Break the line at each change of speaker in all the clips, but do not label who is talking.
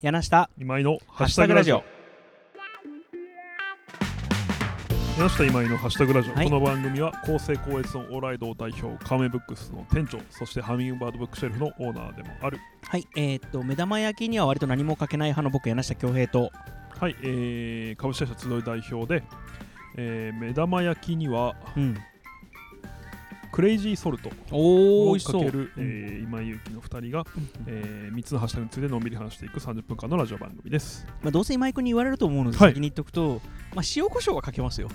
柳下。
今井の
ハッシュタグラジオ。
柳下今井のハッシュタグラジオ、
はい。
この番組は厚生高越のオーライド代表カーメンブックスの店長そしてハミングバードブックシェルフのオーナーでもある。
はい。えー、っと目玉焼きには割と何もかけない派の僕柳下恭平と。
はい、えー、株式会社集い代表で、えー目玉焼きには
うん
クレイジーソルトをかける、
うん。
えー今井ゆきの2人が、え3つのハッシュタグについてのんびり話していく30分間のラジオ番組です。
まあ、どうせ今井君に言われると思うので
はい。
先に言っとくと、まあ、塩コショウはかけますよ。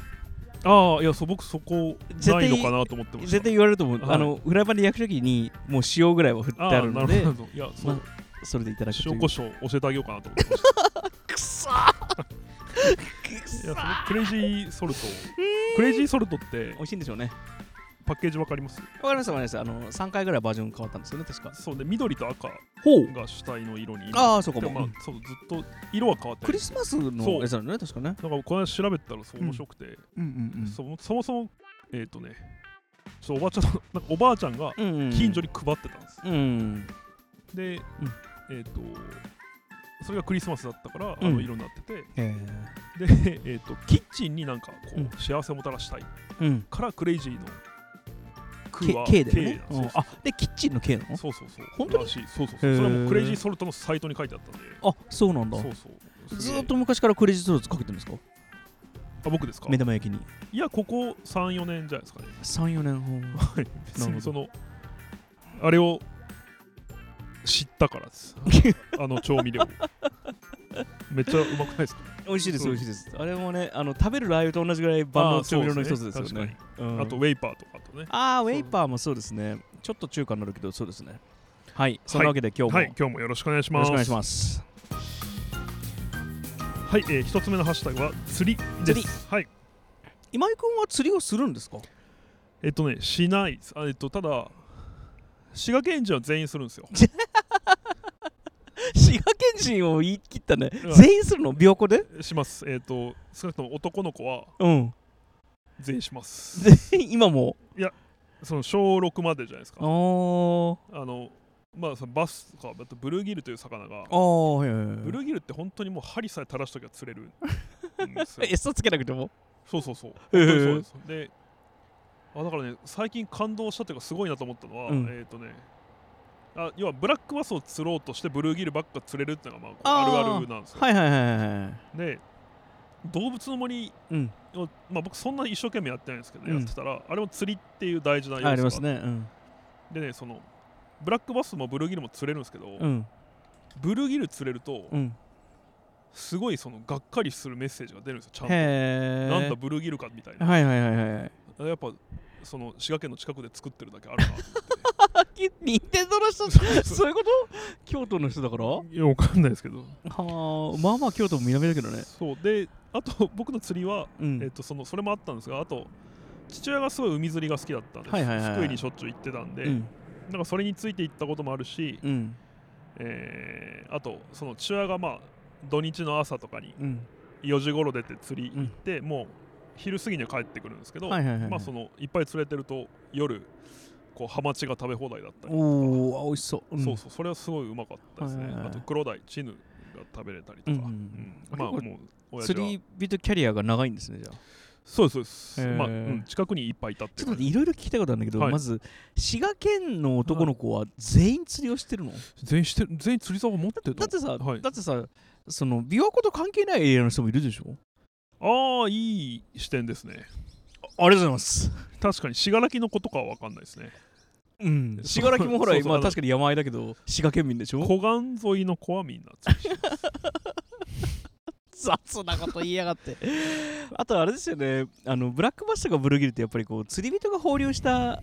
ああいやそう僕そこないのかなと思ってました。
絶対言われると思う、
はい。
あのフライパンで焼くときにもう塩ぐらいは振って
あ
あるので
あなるほど。いやそう、
まそれでいただく
塩コショウ教えてあげようかなと思ってました。
くそ
いやそのクレイジーソルト。クレイジーソルトって
美味しいんでしょうね
パッケージわかります？
わかりましたわかりました。あの3回ぐらいバージョン変わったんですよね確か。
そうで緑と赤
ほう。
が主体の色に。
ああそうか
で
も、
まあそうずっと色は変わって
クリスマスの
そう。
やつなのね確かね。
なんかこの間調べたらそう面白くて、
うん。うん
そもそもそもえっ、とねちょおばあちゃんのなんかおばあちゃんが
うんうん。うん
近所に配ってたんです、
うん。
で、えっ、とそれがクリスマスだったから、あ
うん。
の色になってて。
へ
で、えー、とキッチンになんかこう、
うん。
幸せをもたらしたい
えうん。
からクレイジーの空
K,
は
K だよね。あでキッチンの K なの？
そうそうそう。
本当に？
そうそうそう。それはもうクレイジーソルトのサイトに書いてあったんで。
あそうなんだ。
そうそう。
ずーっと昔からクレジットローズかけてるんですか？
あ僕ですか？
目玉焼きに。
いやここ34年じゃないですかね。
34年
はい。別
なるほど。
にそのあれを知ったからです。あの調味料。めっちゃうまくないですか？
美味しいです
うん
美味しいです。あれもねあの食べるラー油と同じぐらい万能調味料の一つですよね。うん。
あとウェイパーとかとね。
あーウェイパーもそうですね。ちょっと中華になるけどそうですね。はい。そんなわけで今日も。
はい今日もよろしくお願いします。
よろしくお願いします。
はい、えー、一つ目のハッシュタグは釣りです。
釣り。
はい。
今井君は釣りをするんですか？
えっとねしないです。あえっとただ滋賀県人は全員するんですよ
滋賀県人を言い切ったね。
うん。
全員するの？琵琶湖で？
します。えっと少なくとも男の子は
うん。
全員します。
全員？今も？
その小6までじゃないですか。
あ
のまあそのバスとかあとブルーギルという魚がブルーギルって本当にもう針さえ垂らしときゃ釣れるんですよ。
餌つけなくても？
そうそうそう。そうです。であだからね最近感動したというかすごいなと思ったのは、
うん。
えっ、とねあ要はブラックバスを釣ろうとしてブルーギルばっか釣れるっていうのがまあ
あ
るあるなんですよ、
はいはいはいはいはい。
で動物の森
うん。
を、まあ、僕そんな一生懸命やってないんですけど、
うん。
やってたらあれも釣りっていう大事な
ああり
要素が
ますね。うん。
でねそのブラックバスもブルーギルも釣れるんですけど、
うん。
ブルーギル釣れると、
うん。
すごいそのがっかりするメッセージが出るんですよちゃんと、なんだブルーギルかみたいな。
はいはいはいはい。
やっぱその滋賀県の近くで作ってるだけあるなと思って
任天堂の人そういうこと？京都の人だから？はい
やわかんないですけど。
あまあまあ京都も南だけどね。
そう。であと僕の釣りは、
うん。
えっとそのそれもあったんですがあと父親がすごい海釣りが好きだったんです、
はいはいはい
福井にしょっちゅう行ってたんで、
うん。
なんかそれについて行ったこともあるし、
うん。
えーあとその父親がまあ土日の朝とかに
うん。
4時頃出て釣り行って、もう昼過ぎには帰ってくるんですけど、
はいはいはい。
まあそのいっぱい釣れてると夜こうハマチが食べ放題だったりとか。
おお美味しそう。うん。
そうそう、それはすごいうまかったですね。
はいはいはい。
あと、黒鯛、チヌが食べれたりとか。
うんうん
うん。まあ、もう、
釣り人キャリアが長いんですねじゃあ。
そうです、そうです。まあ、うん、近くにいっぱいいたって
ちょっと
い
ろいろ聞きたいことあるんだけど、
はい。
まず滋賀県の男の子は全員釣りをしてるの、
全員してる、全員釣り竿持ってた。
だってさ、
はい。
だってさその琵琶湖と関係ないエリアの人もいるでしょ？
ああ、いい視点ですね。
ありがとうございます。
確かに、信楽のことかは分かんないですね。
うん。信楽もほら
そうそうあの
まあ確かに山あいだけど滋賀県民でしょ？
湖岸沿いの子はみんな釣りしてる
雑なこと言いやがって。あとあれですよね。あのブラックバスとかブルーギルってやっぱりこう釣り人が放流した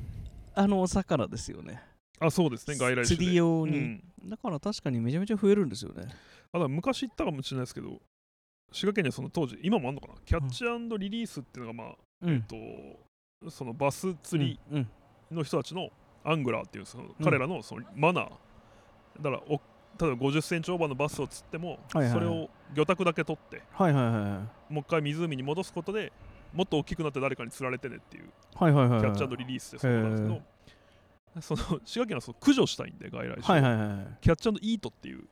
あのお魚ですよね。
あ、そうですね、外来種で。
釣り用に、
うん。
だから確かにめちゃめちゃ増えるんですよね。
あだ昔行ったかもしれないですけど、滋賀県にはその当時、今もあんのかな、キャッチリリースっていうのが、まあ、
うん。
とそのバス釣り
うん
の人たちのアングラーっていうその彼らのそのマナー、だからお例えば50センチオーバーのバスを釣っても、
はいはいはい。
それを魚拓だけ取って
はいはいはいはい
もう一回湖に戻すことでもっと大きくなって誰かに釣られてねっていう
はいはいはいはい
キャッチリリースでそうなんですけど、その滋賀県はその駆除したいんで外来種を、
はいはいはいはい。
キャッチイートっていう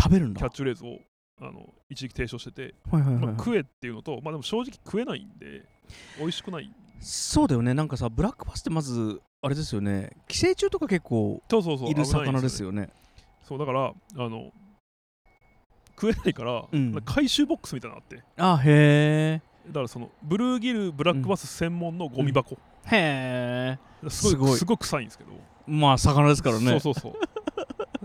食べるんだ。
キャッチフレーズをあの一時期提唱してて、
はいはいはいはい。
まあ、食えっていうのと、まあ、でも正直食えないんで美味しくない。
そうだよね。なんかさブラックバスってまずあれですよね。寄生虫とか結構
そうそうそう
いる魚です
よね。そうだからあの食えないから、
うん。
なんか回収ボックスみたいなのあって。
あへ
だからそのブルーギルブラックバス専門のゴミ箱、
えへえ
すごい
すごい。
すごい臭いんですけど。
まあ魚ですからね。
そうそうそう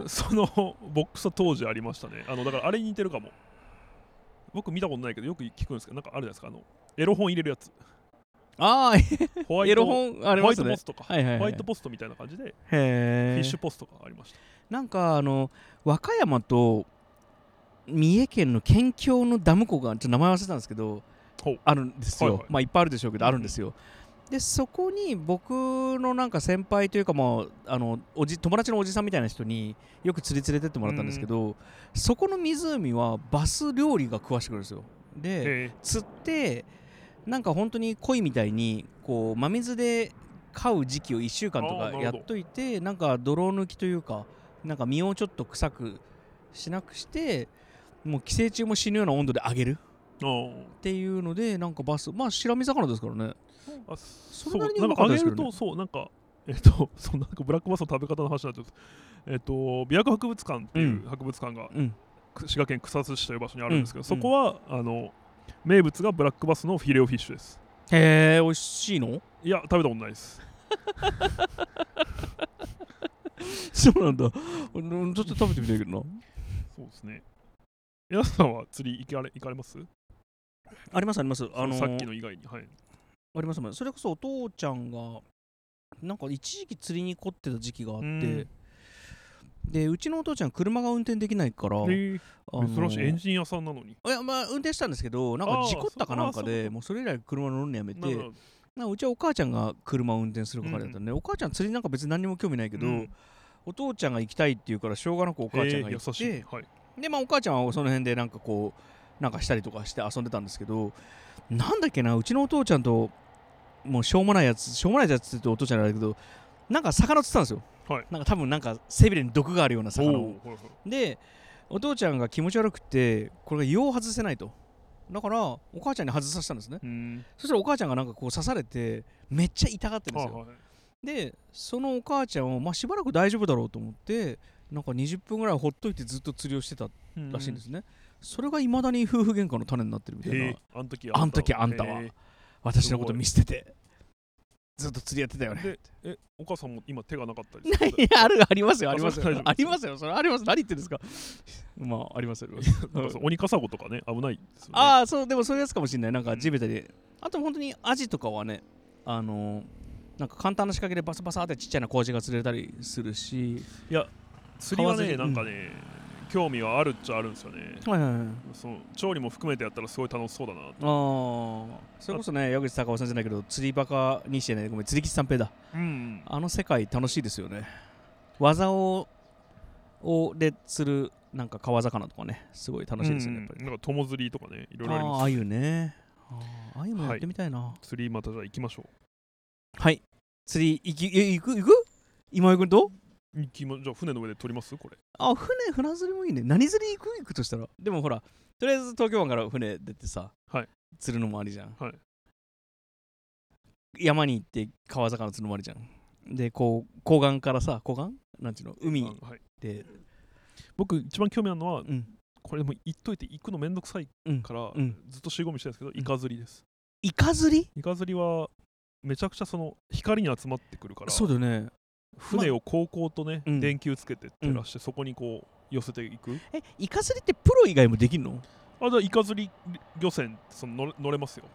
そのボックスは当時ありましたね。あのだからあれに似てるかも。僕見たことないけどよく聞くんですけどなんかあるじゃないですか？あのエロ本入れるやつ。
ああ
ホワイト
エロ本あり
ホワイトポストか、
はいはいはい。
ホワイトポストみたいな感じで
へ
フ
え
ィッシュポストがありました。
なんかあの和歌山と三重県の県境のダム湖がちょっと名前忘れたんですけどあるんですよ、
はいはい。
まあいっぱいあるでしょうけど、
うん。
あるんですよでそこに僕のなんか先輩というかもうあのおじ友達のおじさんみたいな人によく釣り連れてってもらったんですけど、そこの湖はバス料理が食わしてくれるんですよ。で
へ
釣ってなんか本当に鯉みたいにこう真水で飼う時期を1週間とかやっといてなんか泥抜きというかなんか身をちょっと臭くしなくしてもう寄生虫も死ぬような温度で揚げるっていうのでなんかバスまあ白身魚ですからね
あ
それなりに
そう
うまかったですけどね。
なんか揚げるとそうなんか えっとそうなんかブラックバスの食べ方の話になっちゃうえっと琵琶湖博物館っていう博物館が
うん。
く滋賀県草津市という場所にあるんですけど、
うん。
そこはあの名物がブラックバスのフィレオフィッシュです。
へえ美味しいの？
いや食べたことないです。
そうなんだ。うんちょっと食べてみたいけどな。
そうですね。皆さんは釣り行かれ行かれます？
ありますあります。あのー
さっきの以外に。はい
ありますありますそれこそお父ちゃんがなんか一時期釣りに凝ってた時期があって
うん。
でうちのお父ちゃん車が運転できないから、
珍しいエンジン屋さんなのに。
いやまあ運転したんですけどなんか事故ったかなんかでもうそれ以来車乗るのやめて
な
うちはお母ちゃんが車を運転する係だったんで、お母ちゃん釣りなんか別に何にも興味ないけど、
うん。
お父ちゃんが行きたいって言うからしょうがなくお母ちゃんが行って、
優しい。はい。
でまあお母ちゃんはその辺でなんかこうなんかしたりとかして遊んでたんですけどなんだっけなうちのお父ちゃんともうしょうもないやつしょうもないやつってお父ちゃんあれだけどなんか魚釣ってたんですよ、
はい。
なんか多分なんか背びれに毒があるような魚を。
おーはいはい
でお父ちゃんが気持ち悪くてこれが硫黄を外せないと。だからお母ちゃんに外させたんですね。
うん。
そしたらお母ちゃんがなんかこう刺されてめっちゃ痛がってるんですよ。
はいはい
でそのお母ちゃんを、まあ、しばらく大丈夫だろうと思ってなんか20分ぐらいほっといてずっと釣りをしてたらしいんですね、それがいまだに夫婦喧嘩の種になってるみたいな。
あん時
あん時あんたは。私のこと見捨てて。ずっと釣りやってたよね。
でえお母さんも今手がなかったり
あるありますよありますよ。ありますよそれ。あります。何言ってるんですか？まあありますよあります
なんかそうオニカサゴとかね危ない
ああそうでもそういうやつかもしれない。なんか地べたで、あと本当にアジとかはねあのーなんか簡単な仕掛けでバサバサってちっちゃな工事が釣れたりするし。
釣りはねなんかね、興味はあるっちゃあるんですよね。
はいはいはい。
その調理も含めてやったらすごい楽しそうだな
ああそれこそね矢口隆夫さんじゃないけど釣りバカにしてねごめん釣り吉三平だ。
うん。
あの世界楽しいですよね。技ををで釣るなんか川魚とかねすごい楽しいですよねやっぱり。
うんなんか友釣りとかねいろいろあります。
あああゆね。あーあゆもやってみたいな。
釣りまたじゃあ行きましょ
はい。釣り行きえ行く行く？今井君と？
う行きまじゃあ船の上で取ります？これ。
あ船船釣りもいいね。何釣り行く？行くとしたら。でもほらとりあえず東京湾から船出てさ、
はい。
釣るのもありじゃん、
はい。
山に行って川魚釣るのもありじゃん。でこう湖岸からさ湖岸？なんていうの？海
あはい。
で。
僕一番興味あるのは
うん。
これもう言っといて行くのめんどくさい
うん
から、
うん。
ずっと尻込みしてるんですけどイカ釣りです、
イカ釣り？
イカ釣りはめちゃくちゃその光に集まってくるから。
そうだよね
船を高校とね、
うん。
電球つけて照らして、そこにこう寄せていく？
えイカ釣りってプロ以外もできるの？
あじゃあイカ釣り漁船その乗れ乗れますよ。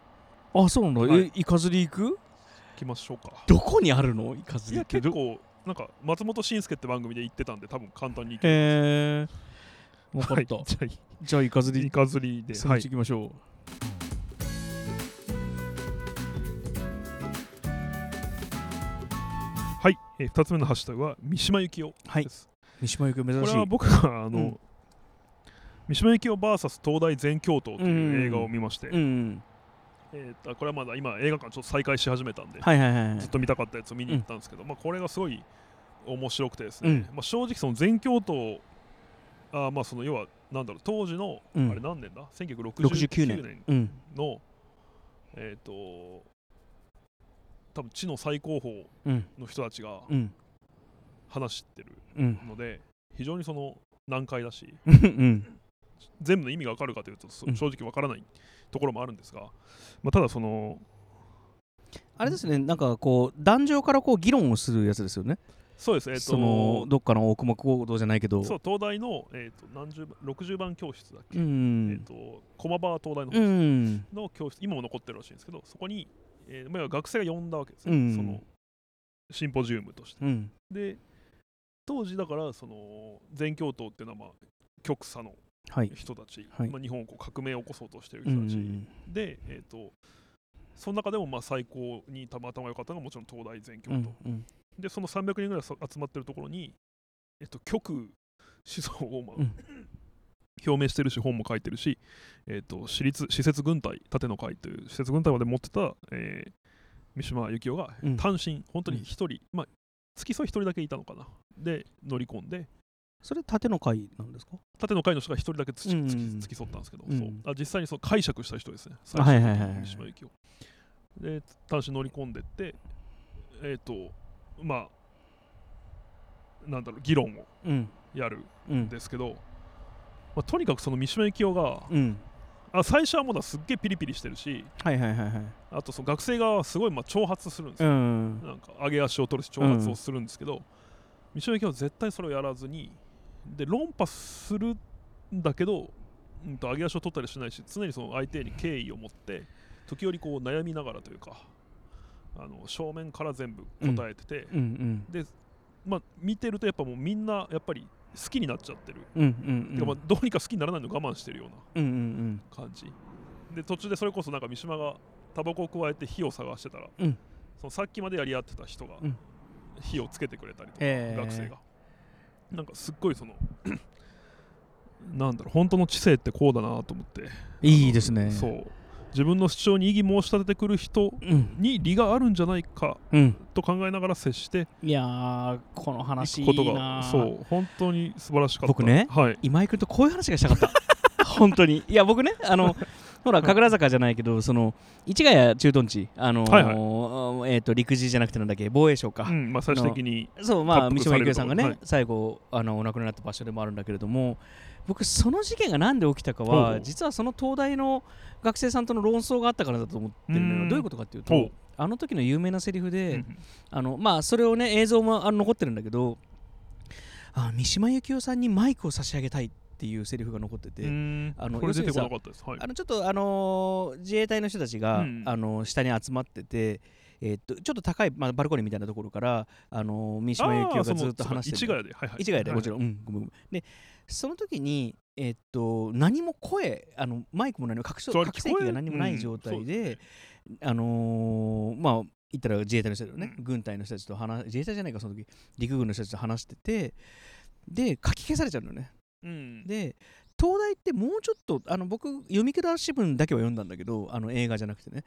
あそうなんだ、
はい。
えイカ釣り行く？
行きましょうか。
どこにあるの？イカ釣
いや
りって？ど
結構なんか松本慎介って番組で行ってたんで多分簡単に行ける
へえ分かった、
はい、じゃあ
イカ釣り
イカ釣りではい。
きましょう、
はい、えー、2つ目のハッシュタグは三島由紀夫
はい。
です、
三島由紀夫珍しい。
これは僕があの、
うん。
三島由紀夫 VS 東大全教頭という映画を見まして、
うん。
えーとこれはまだ今映画館ちょっと再開し始めたんで、
はいはいはいはい。
ずっと見たかったやつを見に行ったんですけど、まあ、これがすごい面白くてですね、
うん。
まあ、正直その全教頭あーまあその要はなんだろう当時の、
うん。
あれ何年だ？1969
69
年。のえっ、と多分地の最高峰
うん
の人たちが
うん。
話してる
うん
ので非常にその難解だし
うん。
全部の意味が分かるかというと正直分からないところもあるんですが、まあ、ただその
あれですねなんかこう壇上からこう議論をするやつですよね。
そうです。えっ、
そのどっかの大隈講堂じゃないけど。
そう東大の、えー、と何十番60番教室だっけ、
う
えっ、
ん
と駒場東大の
う
方です
ん。
の教室今も残ってるらしいんですけどそこに、えーまあ、学生が呼んだわけですね、
うん
そのシンポジウムとして。
うん。
で当時だからその全教頭っていうのはまあ極左の
はい。
人たち、
はい。
まあ、日本をこう革命を起こそうとしている
う
人たち、
ん
で、えー、とその中でもまあ最高にたまたま良かったのがもちろん東大全教頭、
うんうん。
でその300人ぐらいそ集まってるところに、えっと、極右思想を、まあ
うん
表明してるし本も書いてるし、えっと、私立施設軍隊盾の会という施設軍隊まで持ってた、えー三島由紀夫が
うん。
単身、本当に一人、まあ付き添い一人だけいたのかな。で乗り込んで。
それ縦の会なんですか？
盾の会の人が一人だけ付き付き添ったんですけど、
うん。
そう。あ実際にそう解釈した人ですね。
あはいはいはいはい。
三島由紀夫。で単身乗り込んでってえっ、とまあなんだろう議論を
うん。
やる
うん
んですけど、まあ、とにかくその三島由紀夫が
うん。
あ最初はまだすっげえピリピリしてるし
はいはいはいはい。
あとその学生側はすごいまあ挑発するんです
う
よ、
ん。
なんか上げ足を取るし挑発をするんですけど、三島由紀夫は絶対それをやらずにで論破するんだけど、うん、と上げ足を取ったりしないし常にその相手に敬意を持って時折こう悩みながらというかあの正面から全部答えてて、
うんうん。
でまあ、見てるとやっぱもうみんなやっぱり好きになっちゃってる、
うんうん
てかまあどうにか好きにならないのを我慢してるような
うんうん
感じ。で途中でそれこそなんか三島がタバコを加えて火を探してたら、
うん。
そのさっきまでやり合ってた人が
うん。
火をつけてくれたりとか、
へー。
学生が。なんかすっごいそのなんだろう本当の知性ってこうだなと思って。
いいですね。
そう自分の主張に異議申し立ててくる人
うん。
に利があるんじゃないか
うん。
と考えながら接して
いやーこの話い
いくことそう本当に素晴らしかった。
僕ね
はい。
今井君とこういう話がしたかった。本当に。いや僕ねあのほら神楽坂じゃないけどその市ヶ谷駐屯地あのー
はい
えっ、と陸自じゃなくてなんだっけ防衛省か、
うんまあ、最終的に
そうまあ三島由紀夫さんがね、
はい。
最後あのお亡くなりになった場所でもあるんだけれども僕その事件がなんで起きたかは実はその東大の学生さんとの論争があったからだと思ってるの
うん。
よどういうことかっていうとあの時の有名なセリフで、
うん
あのまあそれをね映像もあの残ってるんだけどあ三島由紀夫さんにマイクを差し上げたいっていうセリフが残ってて、
うん。
あの
これ出てこな
要
かったです。はい。
あのちょっとあのー自衛隊の人たちが、
うん。
あの下に集まってて、えーっとちょっと高い、まあ、バルコニーみたいなところから、あのー三島由紀夫がずっと話して
市ヶ谷ではいはい。
市ヶ谷でもち
ろ
ろん、うんごめんごめん。でその時にえーっと何も声あのマイクも何も拡声器が何もない状態で,、あのーまあ言ったら自衛隊の人だよね、軍隊の人たちと話自衛隊じゃないかその時陸軍の人たちと話しててで書き消されちゃうのよね。
うん。
で東大ってもうちょっとあの僕読み下し文だけは読んだんだけどあの映画じゃなくてね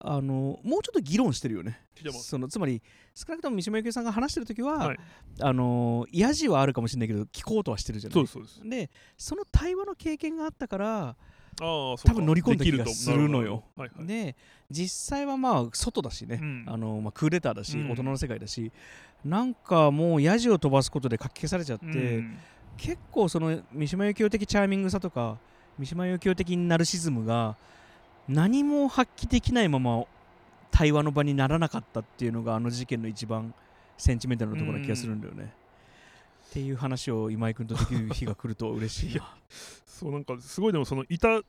あのもうちょっと議論してるよね。そのつまり少なくとも三島由紀夫さんが話してる時は、
はい。
あのやじはあるかもしれないけど聞こうとはしてるじゃない。
ですそうで
その対話の経験があったから多分乗り込んだ気が
できると。
するのよ。
はいはい。
で実際はまあ外だしね、
うん。
あのまあ、クーデターだし、
うん。
大人の世界だし。なんかもうやじを飛ばすことで書き消されちゃって、
うん。
結構その三島由紀夫的チャーミングさとか三島由紀夫的ナルシズムが何も発揮できないまま対話の場にならなかったっていうのがあの事件の一番センチメンタルなところな気がするんだよね。っていう話を今井君とできる日が来ると嬉しいな。
そうなんかすごいでもそのいたまあ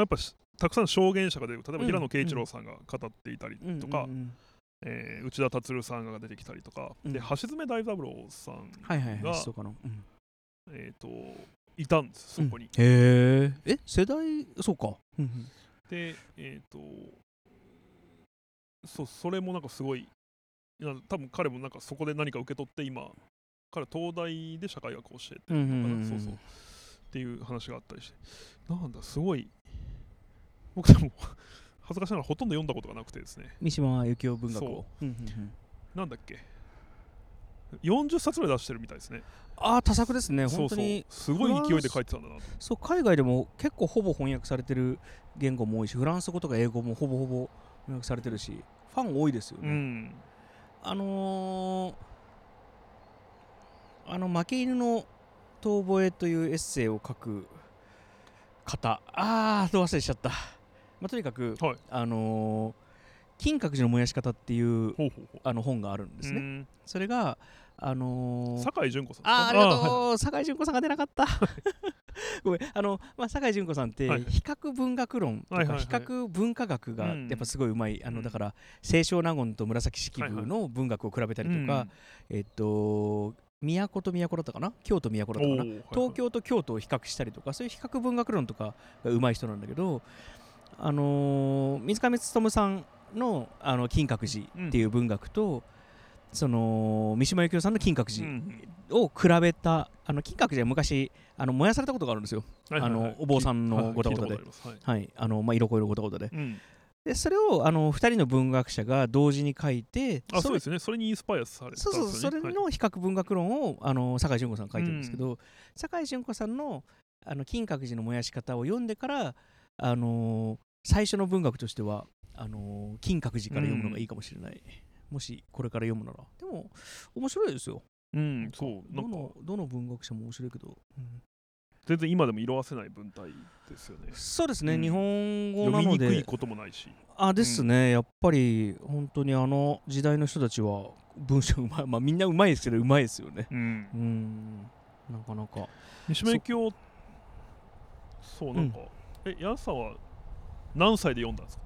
やっぱしたくさん証言者が出る例えば平野啓一郎さんが語っていたりとか、
うんうんうん
えー内田達郎さんが出てきたりとか、
うん
で橋爪大三郎さん
はいはいはい、
えー、といたんですそこに、
へえ。え、世代、そうか。うんうん
でえっ、とそうそれもなんかすごいな多分彼もなんかそこで何か受け取って今彼は東大で社会学を教えて
うんうんうんうん。
そうそう。っていう話があったりして。なんだすごい。僕でも恥ずかしながらほとんど読んだことがなくてですね。
三島由紀夫文学
そ
を。うんうんうん。
なんだっけ？40冊ぐらい出してるみたいですね。
ああ多作ですね。
そうそう。
本当に。
すごい勢いで書いてたんだなと。
そう海外でも結構ほぼ翻訳されてる言語も多いしフランス語とか英語もほぼほぼ翻訳されてるしファン多いですよね、
うん。
あのーあの負け犬の遠吠えというエッセイを書く方。あーどう忘れしちゃった、まあ、とにかく、
はい。
あのー金閣寺の燃やし方っていうあの本があるんですね、
ね
それがあのー
酒井純子さん
あーありが
はい。
とう、酒井純子さんが出なかった。ごめん、あの、まあ、酒井純子さんって、
はい。
比較文学論とか、
はいはいはい。
比較文化学が
うん。
やっぱすごいうまい、あ
うん。
のだから清少納言と紫式部
はい
の文学を比べたりとか、
うん
えっと、都と都だったかな？京都都だったかな、東京と京都を比較したりとか、そういう比較文学論とかがうまい人なんだけど、あのー水上勉さんのあの金閣寺っていう文学と、その三島由紀夫さんの金閣
う
寺
ん。
を比べたあの金閣寺は昔あの燃やされたことがあるんですよ、
はいはいはい。
あのお坊さんのごたごたで。
はい。あ
のまあ、色恋のごたごたで。
うん。
でそれをあの2人の文学者が同時に書いて
あそう
れ
ですね。それにインスパイアされた
そうそうそれ
はい。
の比較文学論をあの酒井純子さんが書いてるんですけど、酒井純子さんのあの金閣寺の燃やし方を読んでからあの最初の文学としてはあの金閣寺から読むのがいいかもしれない、もしこれから読むなら。でも面白いですよ。
うんそう
どのどの文学者も面白いけど、うん。
全然今でも色あせない文体ですよね。
そうですね、
うん。
日本語
読
なので。
みにくいこともないし。
あですね、やっぱり本当にあの時代の人たちは文章うまい。まあみんなうまいですけどうまいですよね。
うん。
うん。なかなか。
三島由紀夫そうなんか、えヤンさんは何歳で読んだんですか？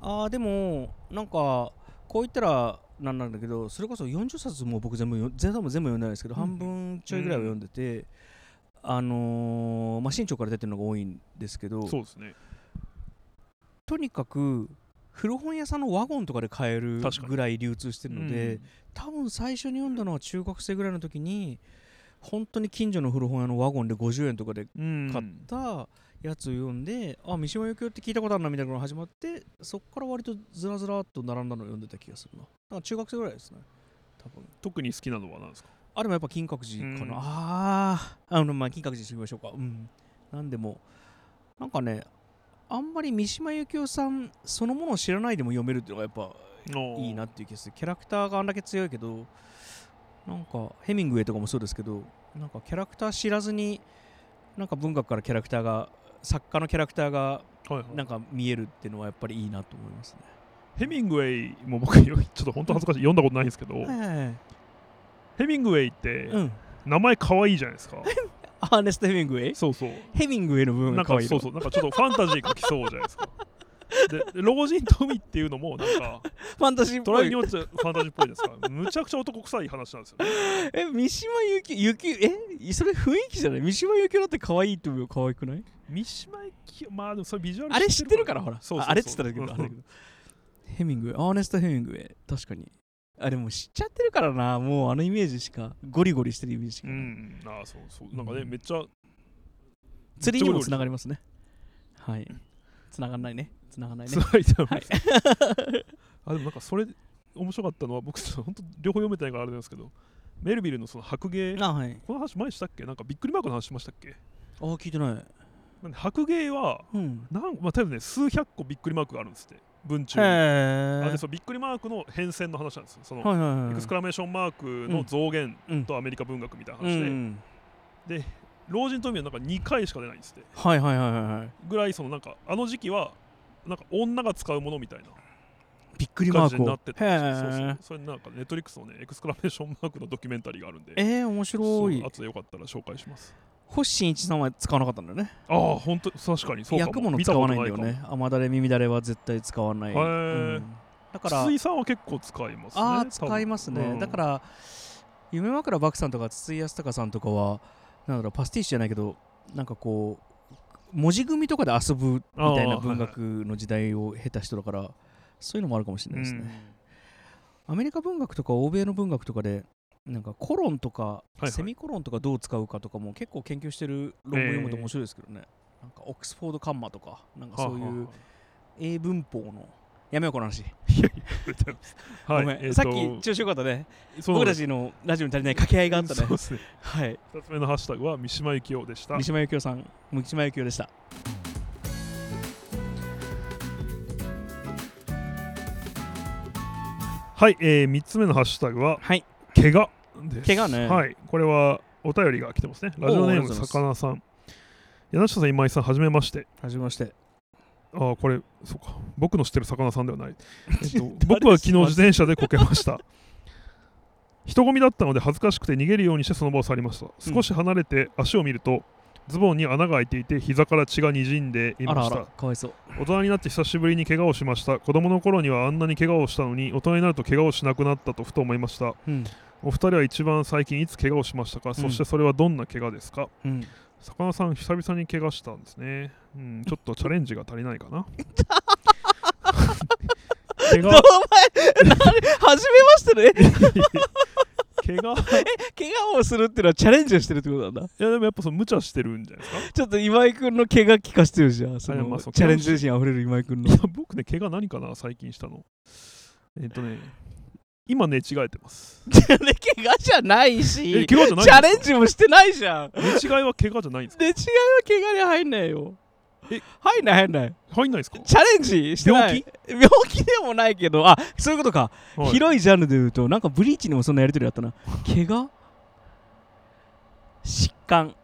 あーでもなんかこう言ったらなんなんだけどそれこそ40冊も僕全部よ全部全部読んでないですけど、
うん。
半分ちょいぐらいは読んでて、あのーまあ新潮から出てるのが多いんですけど
そうですね。
とにかく古本屋さんのワゴンとかで買えるぐらい流通してるので、
うん。
多分最初に読んだのは中学生ぐらいの時に本当に近所の古本屋のワゴンで50円とかで
うん
買ったやつを読んで、あ三島由紀夫って聞いたことあるなみたいなのが始まってそこから割とずらずらっと並んだのを読んでた気がするな。だから中学生ぐらいですね。多分。
特に好きなのは何ですか？
あでもやっぱ金閣寺かな、
うん。
あー。あのまあ金閣寺してみましょうか。うん。なんでもなんかねあんまり三島由紀夫さんそのものを知らないでも読めるっていうのがやっぱいいなっていう気がする。キャラクターがあんだけ強いけどなんかヘミングウェイとかもそうですけどなんかキャラクター知らずになんか文学からキャラクターが作家のキャラクターがなんか見えるっていうのはやっぱりいいなと思いますね。
ヘミングウェイも僕ちょっと本当恥ずかしい。読んだことないんですけど、ヘミングウェイって
うん。
名前可愛いじゃないですか、
アーネスト・ヘミングウェイ
そうそう。
ヘミングウェイの部分
なん
が可愛いの。
かそうそう。なんかちょっとファンタジー書きそうじゃないですか。でで老人と海っていうのもなんか
ファンタジーっぽい。
トライに。よってファンタジーっぽいですか。らむちゃくちゃ男臭い話なんですよね。
え、三島由紀由紀え？それ雰囲気じゃない？三島由紀夫だって可愛いって思う。可愛くない？
三島由紀夫まあでもそれビジュアル
あれ知ってるからほら。
そうそうそう
ああれっつったらだけど
うん
あれだけど。ヘミングウェイ、アーネスト・ヘミングウェイ。確かに。あ、でも知っちゃってるからな。もうあのイメージしか。ゴリゴリしてるイメージしか
う。んああそうそうなんかね、
うん
めっちゃ
釣りにもつなが
り
りますね。はい。つながんないね。つながんないね
つ。ながりたい
はい。
あでもなんかそれ面白かったのは僕本当両方読めてないからあれなんですけどメルビルのその白芸
あ、はい。
この話前にしたっけ？なんかびっくりマークの話しましたっけ？
あ、聞いてない。
なんで白芸は
うん。
なんまあ多分ね数百個びっくりマークがあるんですって文中。あでそのびっくりマークの変遷の話なんですよその、
はいはいはい。
エクスクラメーションマークの増減
うん
とアメリカ文学みたいな
う
話で、
ん。
老人と海はなんか2回しか出ないんですって
はいはいはいはいはい。
ぐらいそのなんかあの時期はなんか女が使うものみたいな
びっくりマーク
になってた
へ
んですよそうそう
え。
それなんかネットリックスのねエクスクラメーションマークのドキュメンタリーがあるんで
えー、面白い
そう。後でよかったら紹介します
星新一さんは使わなかったんだよね。
ああ本当確かにそうかも
焼くもの
見たこと
使わないんだよね。甘だれ耳だれは絶対使わない。うんだから、
筒井さんは結構使いますね
ああ、使いますね。
うん
だから、夢枕漠さんとか筒井康隆さんとかは、なんだろう、パスティッシュじゃないけど、なんかこう、文字組みとかで遊ぶみたいな文学の時代を経た人だから、そういうのもあるかもしれないですね。アメリカ文学とか欧米の文学とかで、なんかコロンとか、
いはい。
セミコロンとかどう使うかとかも結構研究してる論文読むと面白いですけどね。なんかオックスフォードカンマとか、なんかそういう英文法の。やめようこの話、
はい。
ごめん、
えーと
さっき調子よかったね。僕たちのラジオに足りない掛け合いがあったね。
そうですね。
はい。
2つ目のハッシュタグは三島由紀夫でした。
三島由紀夫さん三島由紀夫でした
はい、えー、3つ目のハッシュタグは
はい。
怪我です。
怪我ね。
はい。これはお便りが来てますね。ラジオネームさかなさん。柳下さん今井さんはじめまして。
はじめまして。
ああこれそうか。僕の知ってる魚さんではない、えっと、僕は昨日自転車でこけました。人混みだったので恥ずかしくて逃げるようにしてその場を去りました。少し離れて足を見るとズボンに穴が開いていて膝から血がにじんでいました。
らかわいそう。
大人になって久しぶりに怪我をしました。子供の頃にはあんなに怪我をしたのに大人になると怪我をしなくなったとふと思いました。
うん。
お二人は一番最近いつ怪我をしましたか、そしてそれはどんな怪我ですか？
うん。
魚さん久々に怪我したんですね、うん、ちょっとチャレンジが足りないかな？怪
お前
我
初めましてね
怪我？い
怪我をするっていうのはチャレンジをしてるってことなんだ。
やでもやっぱその無茶してるんじゃないですか？
ちょっと今井君の怪我聞かせてよじゃあその。
あそう
チャレンジ精神あふれる今井君の。
いや僕ね怪我何かな最近したの。えっ、とね今寝違えてます。
怪我じゃない
え
し
怪我じゃない
チャレンジもしてないじゃん。
寝違いは怪我じゃないんですか？
で違いは怪我に入んないよ。
え
入んない入んない。
入んないですか？
チャレンジしてない。病気？でもないけどあそういうことか、
はい。
広いジャンルで言うとなんかブリーチにもそんなやりとりあったな。怪我？疾患。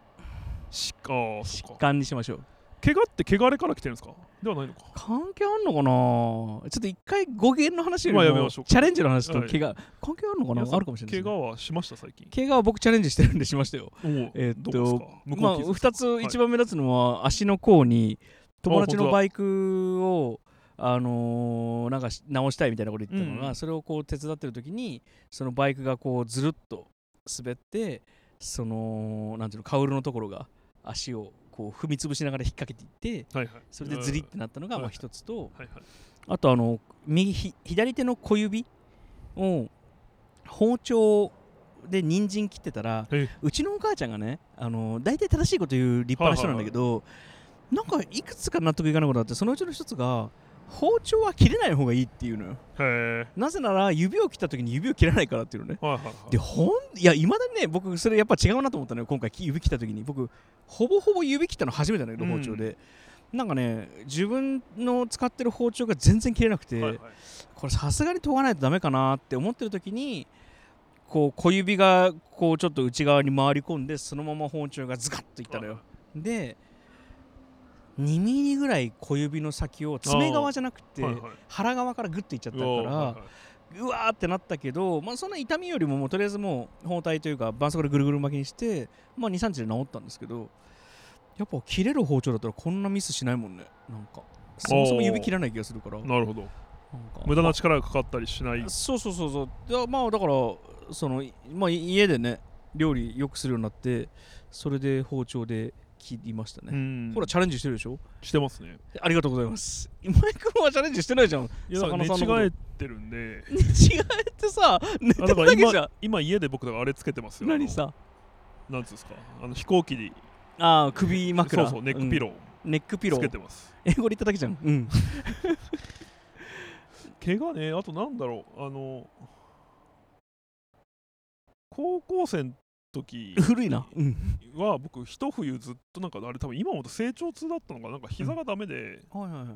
しあーそっか。
疾患にしましょう。
怪我って汚れから来てるんですか？ではないのか。
関係あんのかな？ちょっと一回語源の話よりも
まあやめましょうか。
チャレンジの話と
はい。
怪我、関係あるのかな？あるかもしれないね、
怪我はしました最近。
怪我は僕チャレンジしてるんでしましたよ。えーっとまあ
こう傷。
2つ一番目立つのは足の甲に友達のバイクをあのーなんかし直したいみたいなこと言ってたのが、
うん。
それをこう手伝ってる時にそのバイクがこうずるっと滑ってそのなんていうのカウルのところが足をこう踏み潰しながら引っ掛けていって
はいはい。
それでズリってなったのが
うん。
まあ一つと
はいはい。
あとあの右ひ左手の小指を包丁で人参切ってたら
え
うちのお母ちゃんがねあの大体正しいこと言う立派な人なんだけど、なんかいくつか納得いかないことあってそのうちの一つが包丁は切れない方がいいっていうのよ。なぜなら指を切った時に指を切らないからっていうのね。
はいはいはい。
でほんいやいまだにね僕それやっぱ違うなと思ったのよ今回。指切った時に。僕ほぼほぼ指切ったの初めてなんだけど
うん。
包丁で、なんかね自分の使ってる包丁が全然切れなくて、
はいはい。
これさすがに研がないとダメかなって思ってる時にこう小指がこうちょっと内側に回り込んでそのまま包丁がズカッといったのよ。で2ミリぐらい小指の先を爪側じゃなくて腹側からグッといっちゃったから、
うわー
ってなったけど、まあ、そんな痛みよりももうとりあえずもう包帯というか絆創膏でぐるぐる巻きにして、まあ、23日で治ったんですけどやっぱ切れる包丁だったらこんなミスしないもんね。なんかそもそも指切らない気がするから。
なるほど。
なんか
無駄な力がかかったりしない？
そうそうそうそう。だまあだからその、まあ、い家でね料理よくするようになってそれで包丁で切りましたね、
うん。
ほらチャレンジしてるでしょ？
してますね。
ありがとうございます。今井君はチャレンジしてないじゃん。
いやだから寝違えてるんで。
寝違えてさ寝て
あ
る
だ
けじゃん。
今家で僕だからあれつけてますよ。
何さ？
なんつうんですか？あの飛行機に。
ああ首枕。
そうそうネックピロ
うん。ネックピロ
ー。つけ
ー
てます。
英語で言っただけじゃん。うん。
怪我ねあとなんだろう。あの高校生の時
古いな。うん。
は僕一冬ずっとなんかあれ多分今も成長痛だったのかな。んか膝がダメで、
はいはいはい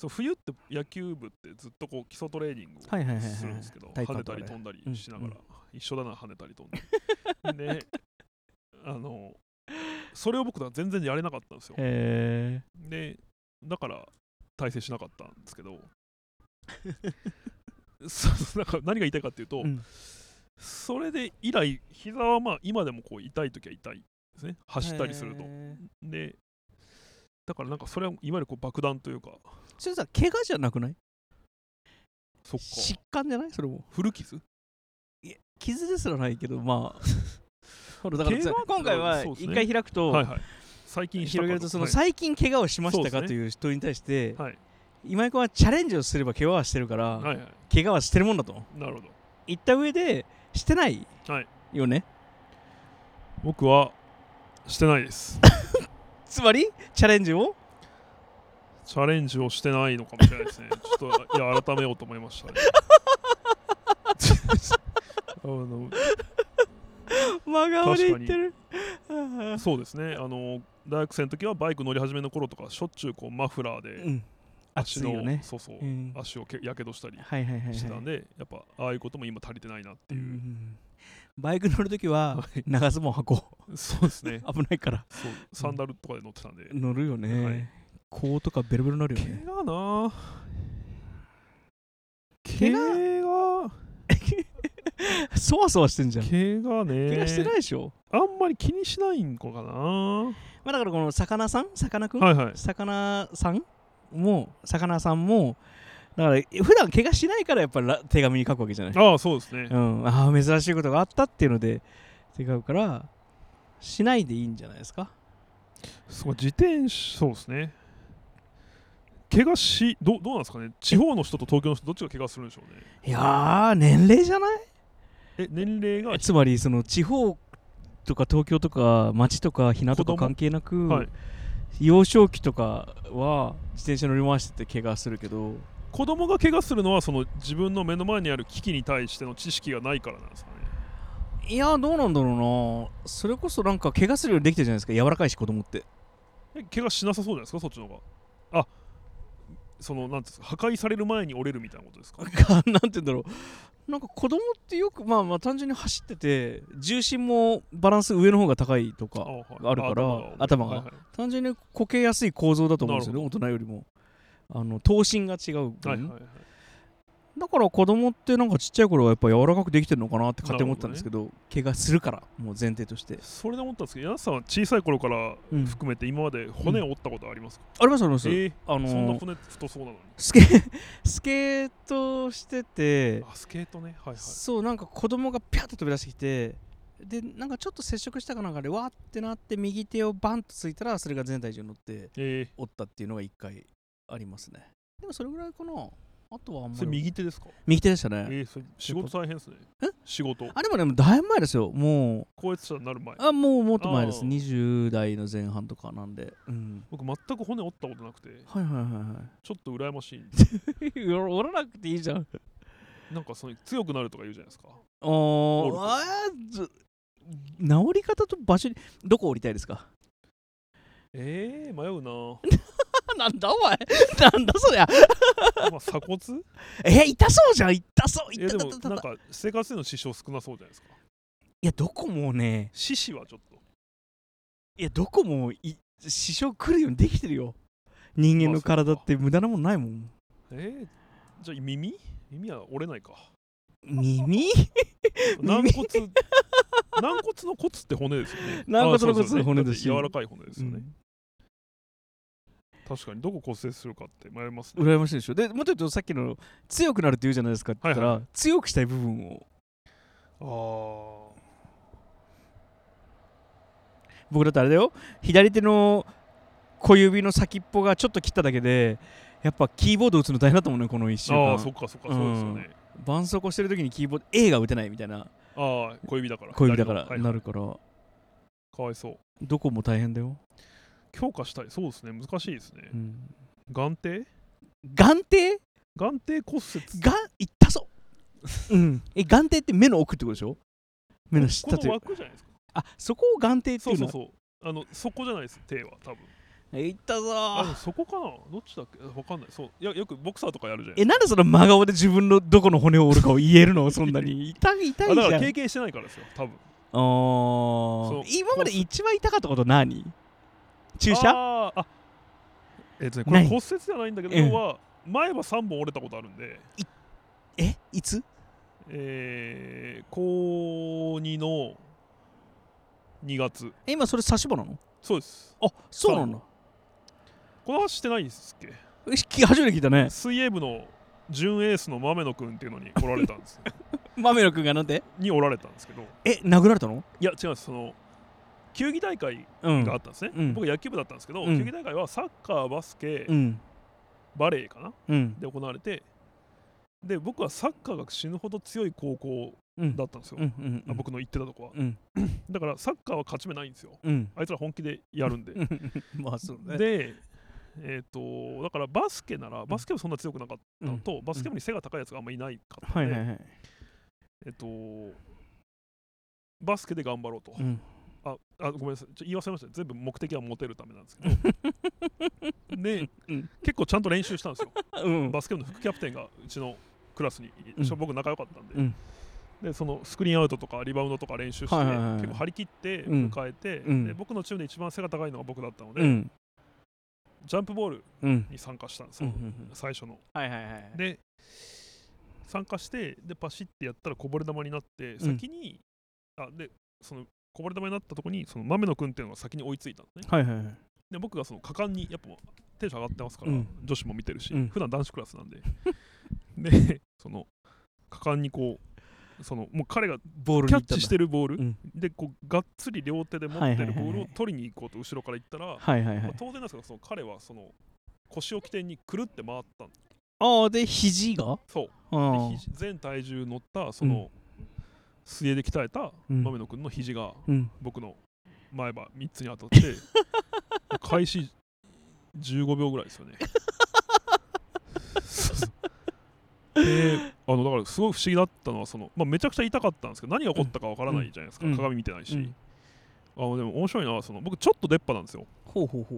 そう冬って野球部ってずっとこう基礎トレーニングをするんですけど跳ねたり飛んだりしながら、
うん
一緒だな跳ねたり飛んだりであのそれを僕は全然やれなかったんですよ。
へ
でだから体制しなかったんですけど。そうなんか何が言いたいかっていうと、
えうん
それで以来膝はまあ今でもこう痛い時は痛いですね。走ったりすると。でだからなんかそれはいわゆるこう爆弾というか。
それさ怪我じゃなくない？
そっ
疾
か
患じゃない？それも。
古傷？
傷ですらないけどまあ。ほらだからさ
怪我
今回は一回開くと、
はいはい。最近
広げるとその
はい。
最近怪我をしましたか？という人に対して、
はい。
今井君はチャレンジをすれば怪我はしてるから、
はいはい。
怪我はしてるもんだと。
なるほど。
言った上でしてない？
はい。
よね？
僕はしてないです。
つまりチャレンジを？
チャレンジをしてないのかもしれないですね。ちょっといや改めようと思いましたね。あの
真顔で言ってる。
そうですね。あの大学生の時はバイク乗り始めの頃とかしょっちゅうこうマフラーで
うん
足の、
ね
そうそう、
うん。
足をけやけどしたりしてたんで、やっぱああいうことも今足りてないなって
う。
いう、
んバイク乗るときは
はい。
長ズボン履こ
そうですね。
う 危ないから。
そうサンダルとかで乗ってたんで、
乗るよね、
はい。
ことかベロベロになるよ
毛
ね
がな。
毛
毛
が。
が
そわそわしてんじゃん。
毛がね。
怪我してないでしょ、
あんまり気にしないんかな。
まあ、だからこの魚さん？さかなクン、
はいはい。
魚さん？も魚さんもだから普段怪我しないからやっぱりら手紙に書くわけじゃない。
ああそうですね、
うん、ああ珍しいことがあったっていうので手書くからしないでいいんじゃないですか？
そう自転車そうですね。怪我しどどうなんですかね？地方の人と東京の人どっちが怪我するんでしょうね？
いやー年齢じゃない？
え年齢が？
つまりその地方とか東京とか町とか日向とか関係なく、
はい
幼少期とかは自転車乗り回してて怪我するけど
子供が怪我するのはその自分の目の前にある危機に対しての知識がないからなんですかね。
いやどうなんだろうな。それこそなんか怪我するようにできてるじゃないですか。柔らかいし子供って。
え怪我しなさそうじゃないですか？そっちの方が。あそのなんていうんですか破壊される前に折れるみたいなことですか？
なんて言うんだろう。なんか子供ってよくまあまあ単純に走ってて重心もバランス上の方が高いとか
はい。
あるから頭が。
はいはい。
単純にこけやすい構造だと思うんですよね
な
大人よりも。あの頭身が違う分、
はいはいはい
だから子供ってなんかちっちゃい頃はやっぱ柔らかくできてるのかなって勝手に思ったんですけど怪我するからもう前提として、
それで思ったんですけど柳さんは小さい頃から
うん。
含めて今まで骨を折ったことありますか、
ありますあります、
えー
あのー
そんな骨太そうなのに。
スケ スケートしてて
あスケートね。はいはい。
そうなんか子供がピャッと飛び出してきてでなんかちょっと接触したかなんかでわーってなって右手をバンとついたらそれが全体重に乗って
え
折ったっていうのが一回ありますね。でもそれぐらいかなあとはあん
ー、それ
まり
右手ですか？
右手でしたね。
えー、それ仕事大変ですね。
え？
仕事。
あでもでもだいぶ前ですよ。も
高越者になる前。
うあもうもっと前です。
あー。
20代の前半とかなんで。うん。
僕全く骨折ったことなくて。
はいはいはいは
ちょっと羨ましいんで。
い折らなくていいじゃん。
なんかその強くなるとか言うじゃないですか。
お
折ると
ーあーず治り方と場所にどこ降りたいですか？
えー、迷うな
なんだお前。なんだそりゃ。
まあ鎖骨？
え痛そうじゃん。痛そう。
えでも
痛たたたた。
なんか生活での支障少なそうじゃないですか。
いやどこもね
四肢はちょっと。
いやどこもい支障来るようにできてるよ。人間の体って無駄なもんないもん。
えー、じゃあ耳？耳は折れないか。
耳？
軟骨？軟骨の骨って骨ですよね。
軟骨の骨
あそうそうね
骨ですし
だって柔らかい骨ですよね、
うん
確かに。どこ骨折するかって迷いますね。
羨ましいでしょ。でもっと言うとさっきの強くなるって言うじゃないですかって言ったら、
はいは
強くしたい部分を。
あ
僕だってあれだよ。左手の小指の先っぽがちょっと切っただけでやっぱキーボード打つの大変だったもんねこの1週
ーあそっかそっかそうですよね、
絆創膏してる時にキーボード A が打てないみたいな。
ああ小指だから。
小指だから
左の。はい。
なるから。
かわいそう。
どこも大変だよ、
強化したいそうですね難しいですね。
うん、
眼底？
眼底？
眼底骨折？
が痛そううん。え眼底って目の奥ってことでしょ？目の
こ
下とい
じゃないですか？
あそこを眼底っていうの？
そうそうそう。あのそこじゃないです手は多分。
え痛そう
あでもそこかな？どっちだっけ？わかんない。そう。いやよくボクサーとかやるじゃない
えなんでその真顔で自分のどこの骨を折るかを言えるの？そんなに。痛い痛い
あだ
じゃん。
から経験してないからですよ多分。
あー。
そう。
今まで一番痛かったこと何？注射？
えっとねこれ
何
骨折じゃないんだけど
うん。
要は前歯3本折れたことあるんで。
え？いつ？
えー、高2の2月。
え今それ差し歯なの？
そうです。
あそうなんだ。
この話してないですっけ？
初めて聞いたね。
水泳部の準エースの豆野くんっていうのにおられたんです
豆野くんがなんて？
におられたんですけど。
え殴られたの？
いや違うんです。その球技大会
うん。
があったんですね、
うん。
僕野球部だったんですけど、
うん。
球技大会はサッカーバスケ、
うん。
バレーかな
うん。
で行われてで僕はサッカーが死ぬほど強い高校
うん。
だったんですよ、あ僕の行ってたとこは。
うん。
だからサッカーは勝ち目ないんですよ。
うん。
あいつら本気でやるんで。
まあそうね。
でえっ、とだからバスケならバスケ部そんな強くなかったのと、バスケ部に背が高いやつがあんまいないかったんで、
はいはいはい。
えっ、とバスケで頑張ろうと、
うん
ああごめんなさい。言い忘れました。全部目的はモテるためなんですけど。で、
うん。
結構ちゃんと練習したんですよ。
うん。
バスケ部の副キャプテンがうちのクラスに、
うん。
僕仲良かったんで、
うん。
でそのスクリーンアウトとかリバウンドとか練習して、
はいはいはい
結構張り切って
うん。
迎えて、
うん。
で僕のチームで一番背が高いのが僕だったので、
うん。
ジャンプボール
うん。
に参加したんですよ、最初の。
はいはいはい
で参加してでパシッてやったらこぼれ球になって
ん。
先に、あでそのこぼれ球になったとこにその豆野君っていうのが先に追いついたのね。
はいはいはい。
で僕がその果敢にやっぱテンション上がってますから、
うん。
女子も見てるし、
うん。
普段男子クラスなんで。でその果敢にこうそのもう彼が
ボール
キャッチしてるボール、
うん。
でこうがっつり両手で持ってるボールを取りに行こうと後ろから行ったら、
はいはいはい。
まあ当然なんですけどその彼はその腰を起点にくるって回ったの。
ああで肘が？
そう。
あ
で肘全体重乗ったその、水泳で鍛えた
うん。
豆野君の肘が
うん。
僕の前歯3つに当たって 開始15秒ぐらいですよね。であのだからすごい不思議だったのはその、まあ、めちゃくちゃ痛かったんですけど何が起こったかわからないじゃないですか、
うん。
鏡見てないし、
うん。
あのでも面白いのはその僕ちょっと出っ歯なんですよ。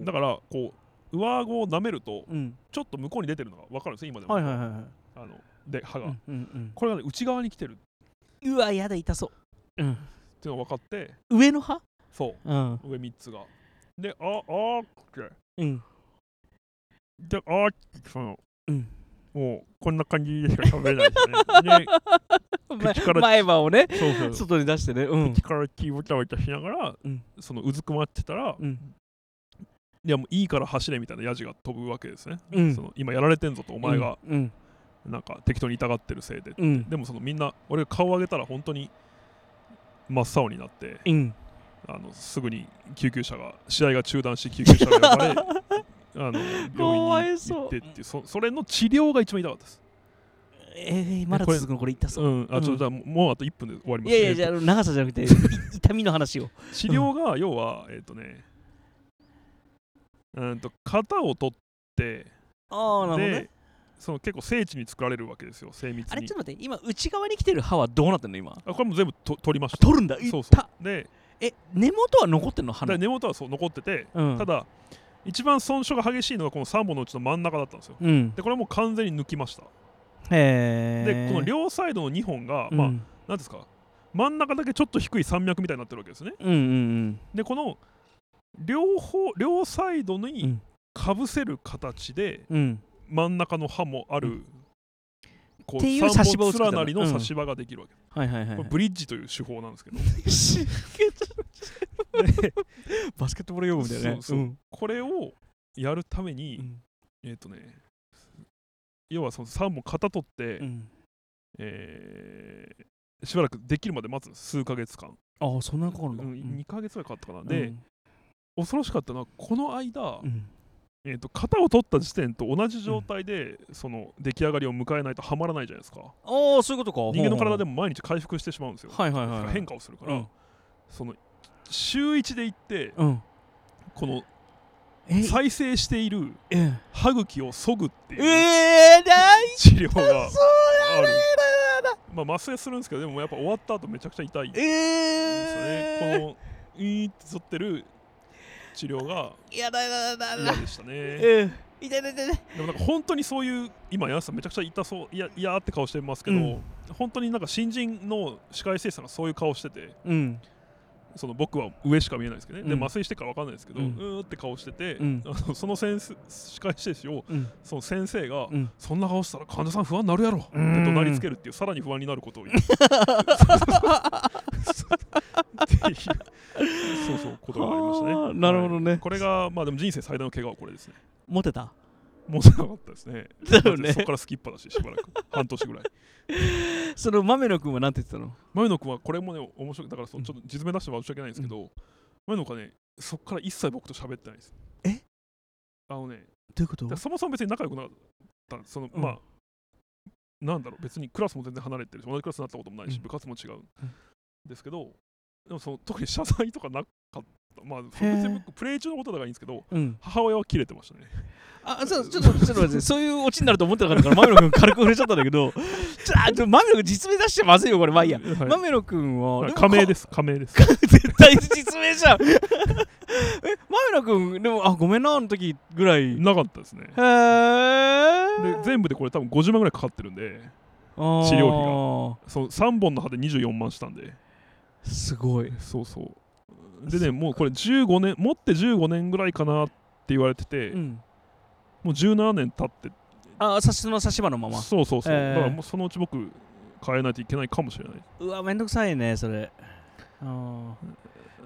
だからこう上顎を舐めると
うん。
ちょっと向こうに出てるのが分かるんですよ今でも、
はいはいはいはい。
あので歯が、
うんうん
これが、ね、内側に来てる。っ
うわやだ痛そう。うん。
ていうのが分かって。
上の歯？
そう。
うん。
上3つが。でああーって。
うん。
であーってその
うん。
もうこんな感じでしか喋れないですね。で口から
前歯をね
そうそう。
外に出してねうん。
口から気をたわたしながら、
うん。
そのうずくまってたら、
うん。
いやもういいから走れみたいなヤジが飛ぶわけですね、
うん。
その今やられてんぞとお前が。
うん
なんか適当に痛がってるせいで、
うん。
でもそのみんな俺が顔を上げたら本当に真っ青になって
うん。
あのすぐに救急車が試合が中断し救急車が呼ばれ あの
か
病
わ
院に行ってっていうそそれの治療が一番痛かったです。
えーまだ続くのこれ痛そう
うん。あちょっとじゃあもうあと1分で終わります
いやいやじゃあ長さじゃなくて い痛みの話を。
治療が要はえっ、とねうんと型を取って
ああなるほどね。
でその結構精緻に作られるわけですよ精密に。
あれちょっと待って今内側に来てる歯はどうなってんの今？
あこれも全部と取りました。
取るんだ
そうそ
痛っ
う。で
え根元は残ってんの歯の？
で根元はそう残ってて、
うん。
ただ一番損傷が激しいのがこの3本のうちの真ん中だったんですよ。
うん。
でこれはもう完全に抜きました。
へえ
でこの両サイドの2本が、まあ
うん
何ですか真ん中だけちょっと低い山脈みたいになってるわけですね。
うんうん
でこの両方両サイド
う
に
ん。
かぶせる形で
うんうん
真ん中の刃もある、
うん。
こ
っていう
三
差し歯を作ったの
本連なりの差し歯ができるわけ、
はいはいはい
これブリッジという手法なんですけど。で
バスケットボール用語みたいなね。
そうそう。ん。これをやるために、
うん。
えっ、とね要はその3本型取って、
うん。
えーしばらくできるまで待つんです。数ヶ月間、
ああそんなかかるんだ。
うん、2ヶ月ぐらいかかったかな、
うん。
で恐ろしかったのはこの間、
うん
えー、と型を取った時点と同じ状態で、その出来上がりを迎えないとはまらないじゃないですか。
ああそういうことか。
人間の体で
も
も毎日回復してしまうんですよ、
はいはいはいはい。
変化をするから、
うん。
その週1で行って
うん。
この
え
再生している
え
歯茎を削ぐっていう
えー、大
治療が
そう
あるまあ麻酔するんですけどでもやっぱ終わった後めちゃくちゃ痛い。んですよ
えー、
ねこのイーって反ってる治療が嫌でしたね。
えー痛い痛い痛い
でもなんか本当にそういう今柳瀬さんめちゃくちゃ痛そういやいやーって顔してますけど、
うん。
本当になんか新人の歯科衛生士さんがそういう顔してて
うん。
その僕は上しか見えないですけどね、
うん。
で麻酔してから分かんないですけど、
う
うんーって顔してて、
うん。
あ のその先生歯科衛生士を
うん。
その先生が、
うん
そんな顔したら患者さん不安になるやろって
うん
怒鳴りつけるっていうさらに不安になることを言う っていうそうそうことがありましたね。
なるほどね。
はい。これがまあでも人生最大の怪我はこれですね。
モテた？
もうなかったですね。
だよね。
そこからスキッパだししばらく。半年ぐらい。
その豆野くんはなんて言ってたの？
前野君はこれもね面白い。だからそのちょっと実名出しても申し訳ないんですけど、前野君はねそこから一切僕と喋ってないです
え？
あのね
どういうこと？
そもそも別に仲良くなかったその、
うん。
まあなんだろう別にクラスも全然離れてるし同じクラスになったこともないし、
うん。
部活も違うんですけどでもその特に謝罪とかなかった。まあプレイ中のことだからいいんですけど
うん。
母親は切れてましたね。
あそうちょっとちょっと待ってそういうオチになると思ってなかったから 豆野君軽く触れちゃったんだけどちょあちょ豆野君実名出しちゃまずいよこれ。まあい。いや
はい
豆野君は
仮名です仮名です。
絶対実名じゃん。え豆野君でもあごめんなあの時ぐらい。へ
なかったですね。
え
で全部でこれ多分50万ぐらいかかってるんで
治
治療そう3本の歯で24万したんで
すごい。
そうそう。でねもうこれ15年持って15年ぐらいかなって言われてて、
うん。
もう17年経って。
あ差しその差し歯のまま。
そうそうそう、
えー
だからもうそのうち僕変えないといけないかもしれない。う
わめんどくさいねそれ。あー。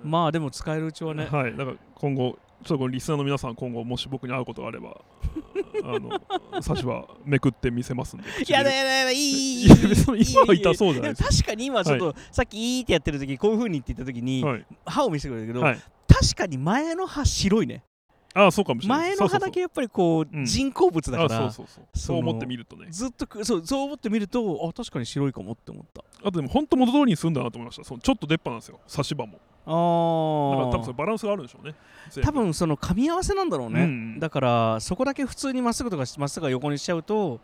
まあでも使えるうちはね。
はい。だから今後ちょっとこのリスナーの皆さん今後もし僕に会うことがあれば あの差しはめくってみせますんで。
やだやだやだいいいいいい。
今は痛そうじゃないです。
でも確かに今ちょっと、さっきいいってやってる時こういう風にって言った時に、
はい、
歯を見せてくれたけど、
はい、
確かに前の歯白いね
ああそうかもしれない。
前の歯だけやっぱりこう
うん。
人工物だから、
そうそうそう。
その
そう思ってみるとね。
ずっとくそうそう思ってみるとあ確かに白いかもって思った。
あとでも本当元通りにすんだなと思いました。そのちょっと出っ歯なんですよ。差し歯も。
あ
だから多分そバランスがあるんでしょうね。
多分その噛み合わせなんだろうね、
うんうん。
だからそこだけ普通にまっすぐとかまっすぐが横にしちゃうと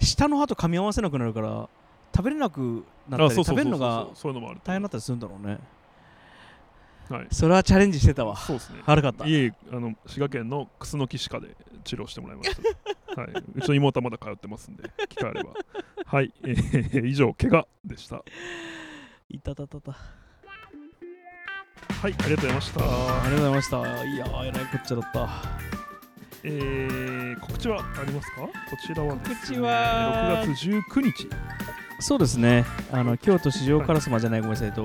下の歯と噛み合わせなくなるから食べれなくなったり食べるのが
そういうのもある
大変だったりするんだろうね
はい。
それはチャレンジしてたわ。
そうですね。
悪かった。
いえあの滋賀県の楠木歯科で治療してもらいました、はい、うちの妹はまだ通ってますんで機会あれば。はい、えー以上怪我でした。はい
たたたた。
ありがとうございました。
ありがとうございました。いやーえらいこっちゃだった。
えー告知はありますか？こちらはですね
告知は
6月19日。
そうですね。あの京都市場烏丸じゃないごめんなさい。と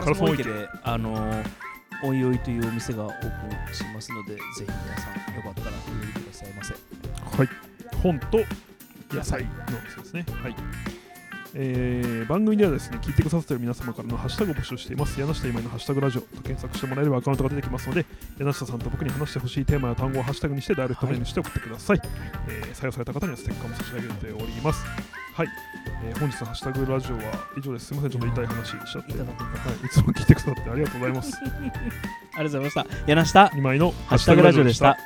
烏丸池であのおいおいというお店がオープンしますのでぜひ皆さんよかったらお寄りくださいませ。
はい。本と野菜のお店ですね。はい。えー番組ではですね聞いてくださっている皆様からのハッシュタグを募集しています。柳下今のハッシュタグラジオと検索してもらえればアカウントが出てきますので柳下さんと僕に話してほしいテーマや単語をハッシュタグにしてダイレクトメールにして送ってください、えー採用された方にはステッカーも差し上げております。はい、えー本日のハッシュタグラジオは以上です。すみません。ちょっと痛い話しちゃって。
い
はい、いつも聞いてくださってありがとうございます。
ありがとうございました。柳下
今井のハッシュタグラジオでした